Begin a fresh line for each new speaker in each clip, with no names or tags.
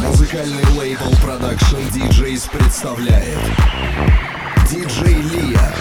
Музыкальный лейбл Production DJs представляет. Диджей Лия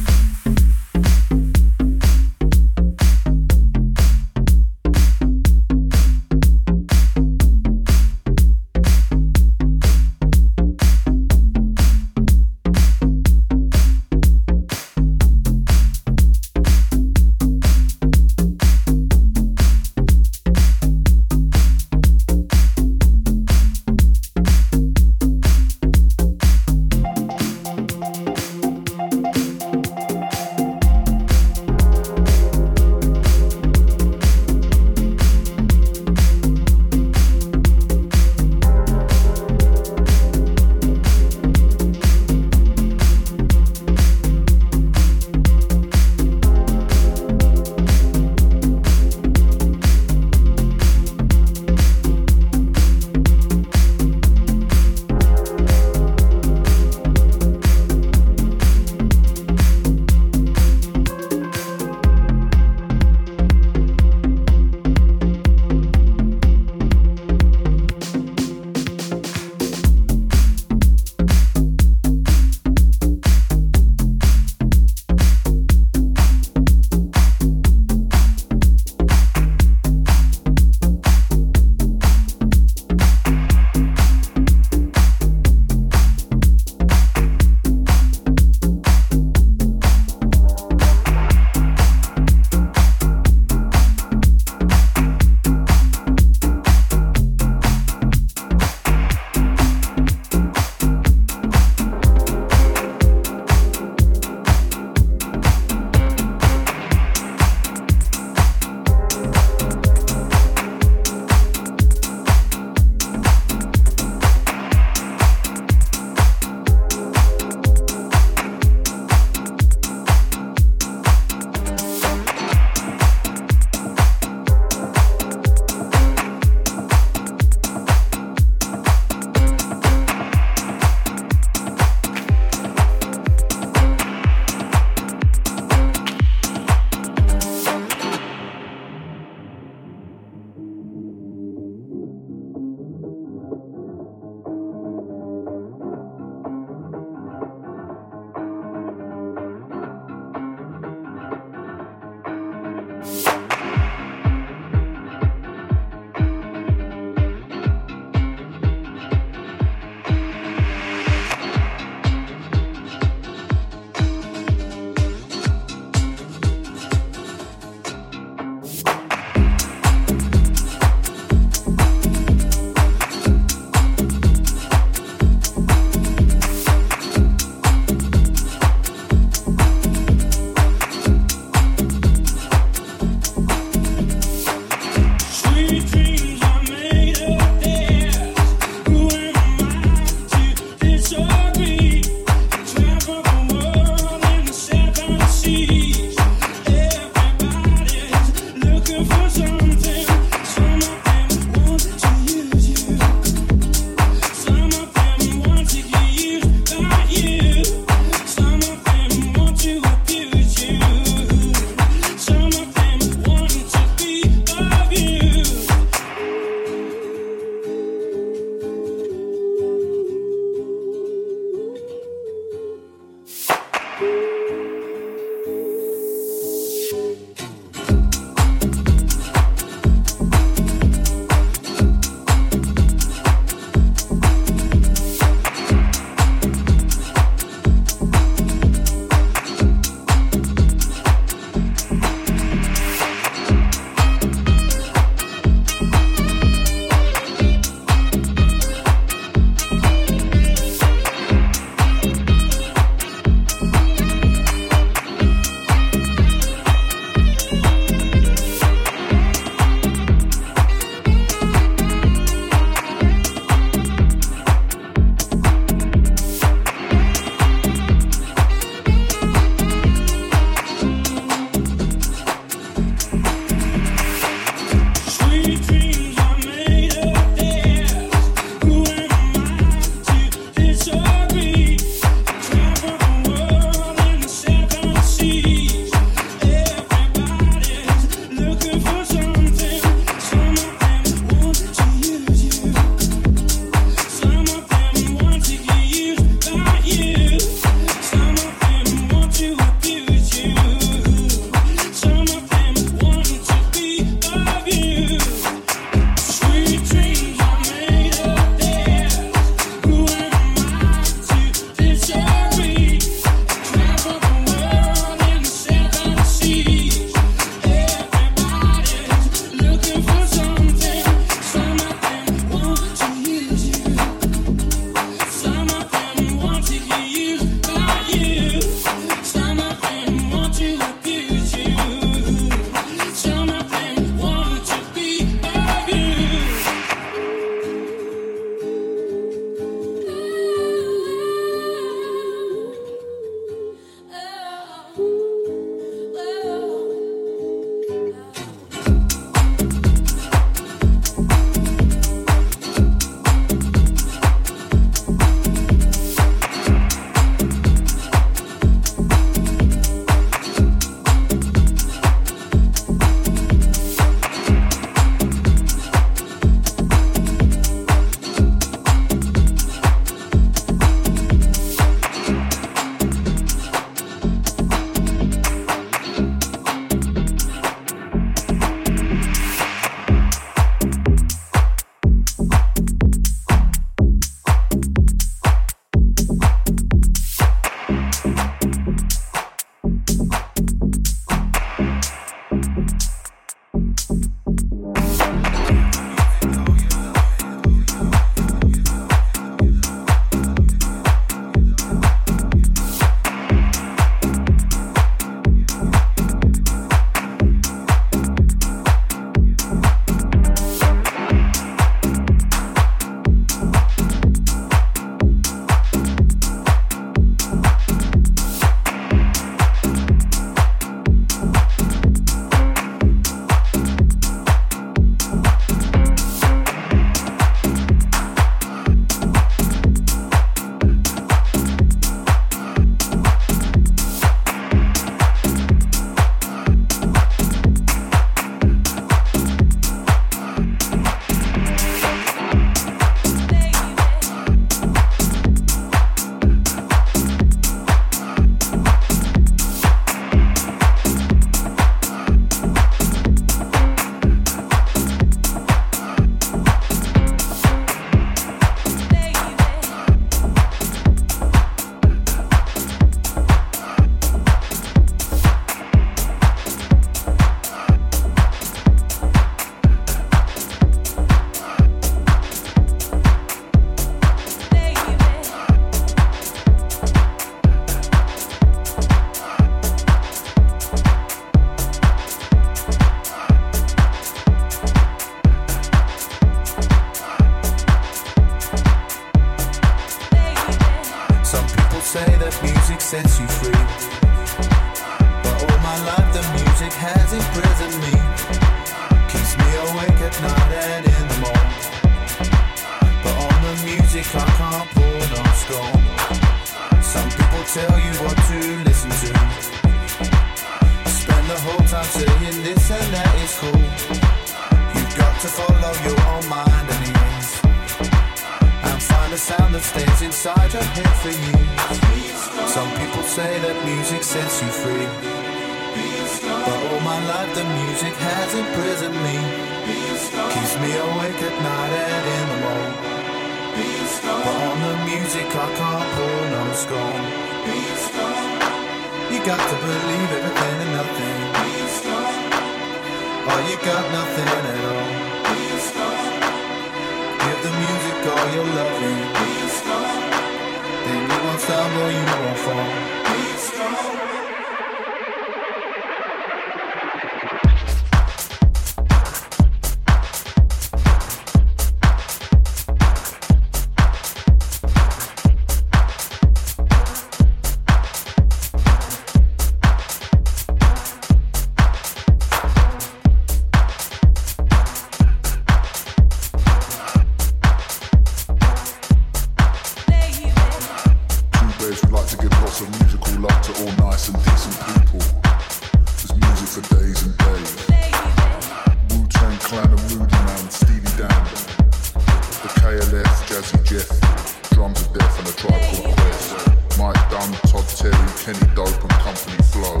Jazzy Jeff, drums of death and a tribe called Quest. Mike Dunn, Todd Terry, Kenny Dope and Company Flow.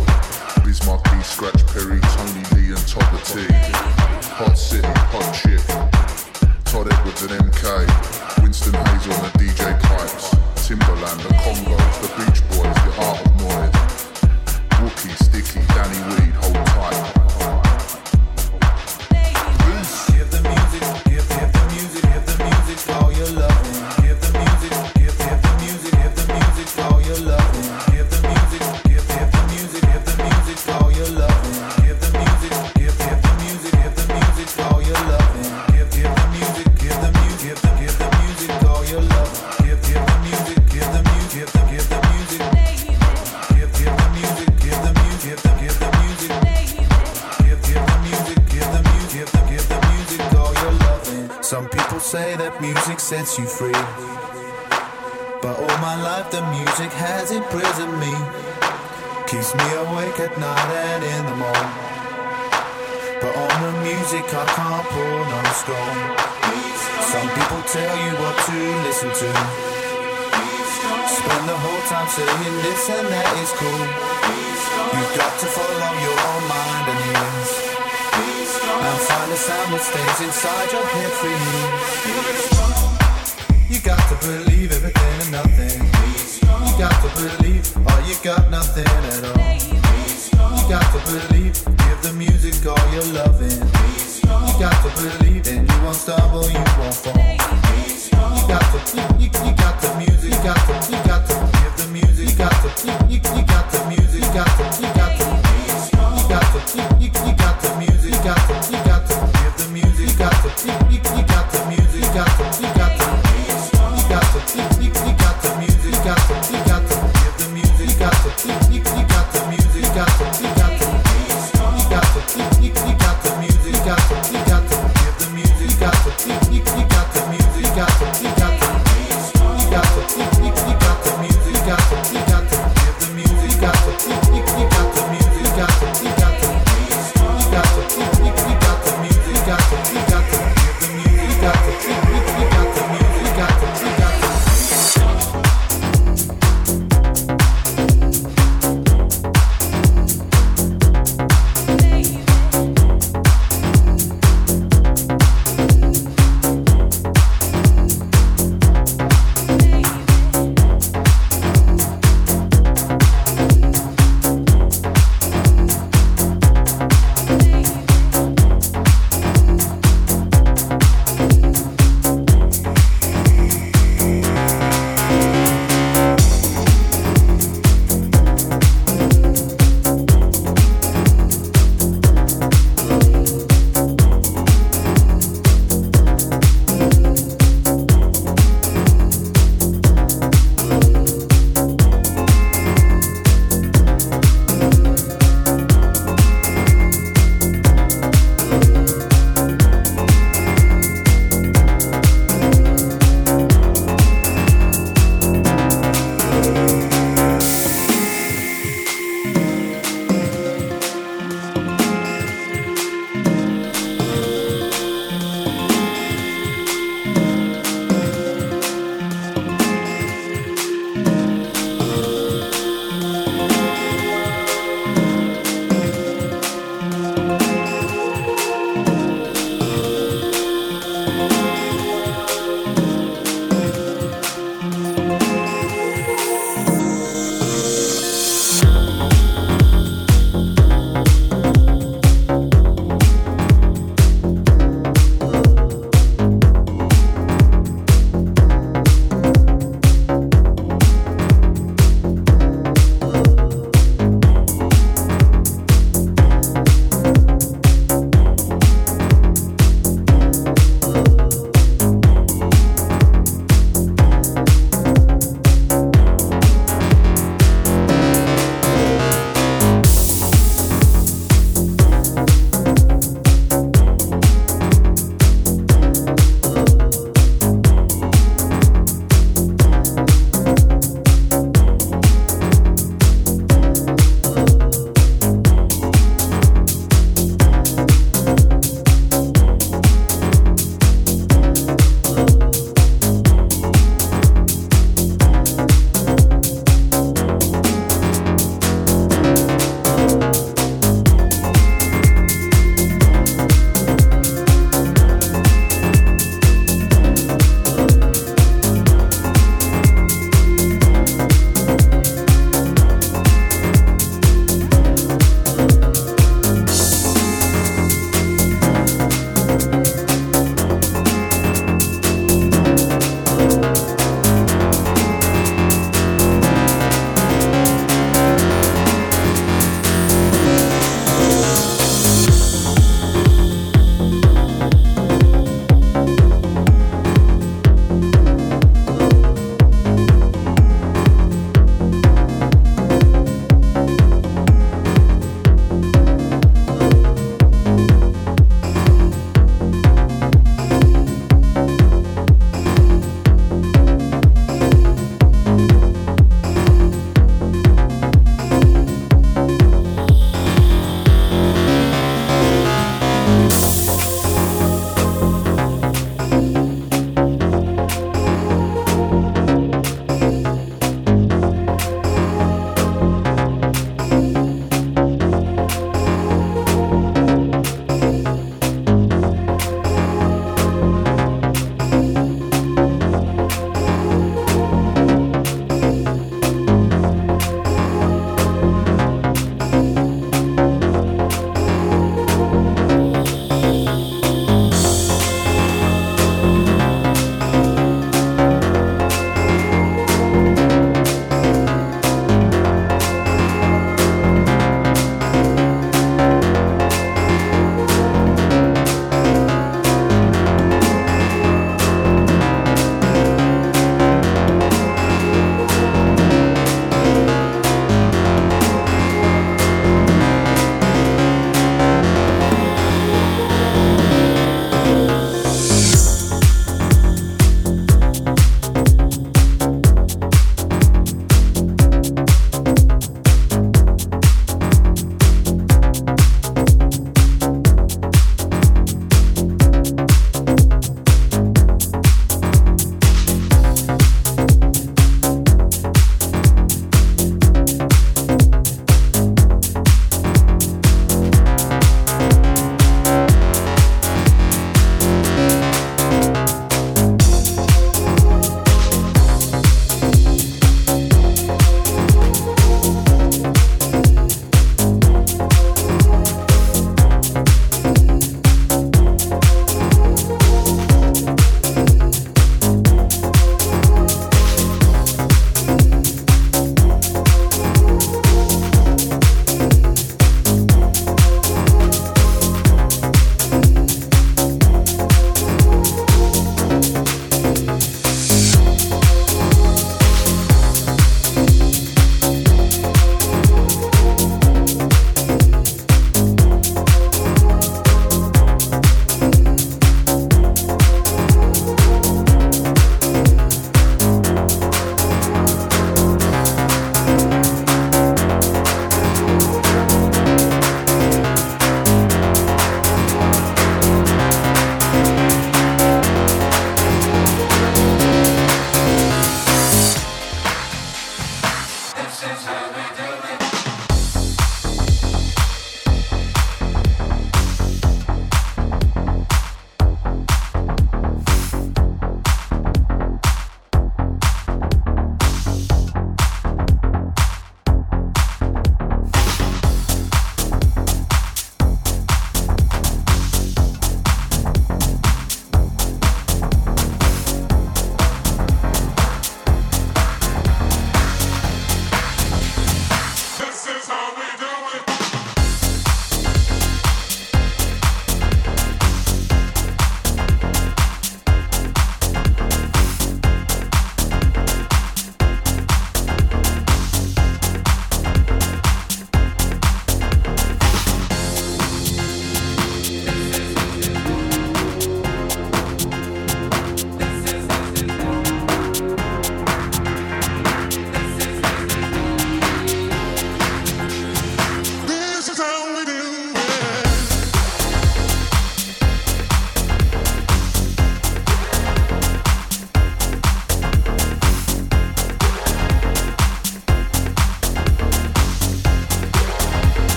Biz Markie, Scratch Perry, Tony Lee and Topper T. Hot City, Hot Chip.
stays inside your head for you. You got to believe everything and nothing. You got to believe, or you got nothing at all. You got to believe, give the music all your loving. You got to believe, and you won't stumble, you won't fall. You got to, you, you got the music, you got to, you got to give the music, you got to, you, you got the music, you got to, you got to, you got to, you you got the music, you got to, you got to got to keep, keep, keep.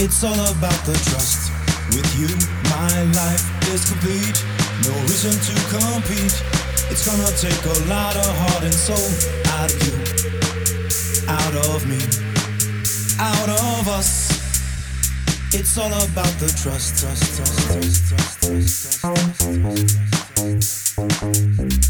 It's all about the trust. With you, my life is complete. No reason to compete. It's gonna take a lot of heart and soul out of you, out of me, out of us. It's all about the trust, trust, trust, trust, trust, trust, trust, trust, trust,
Thank you.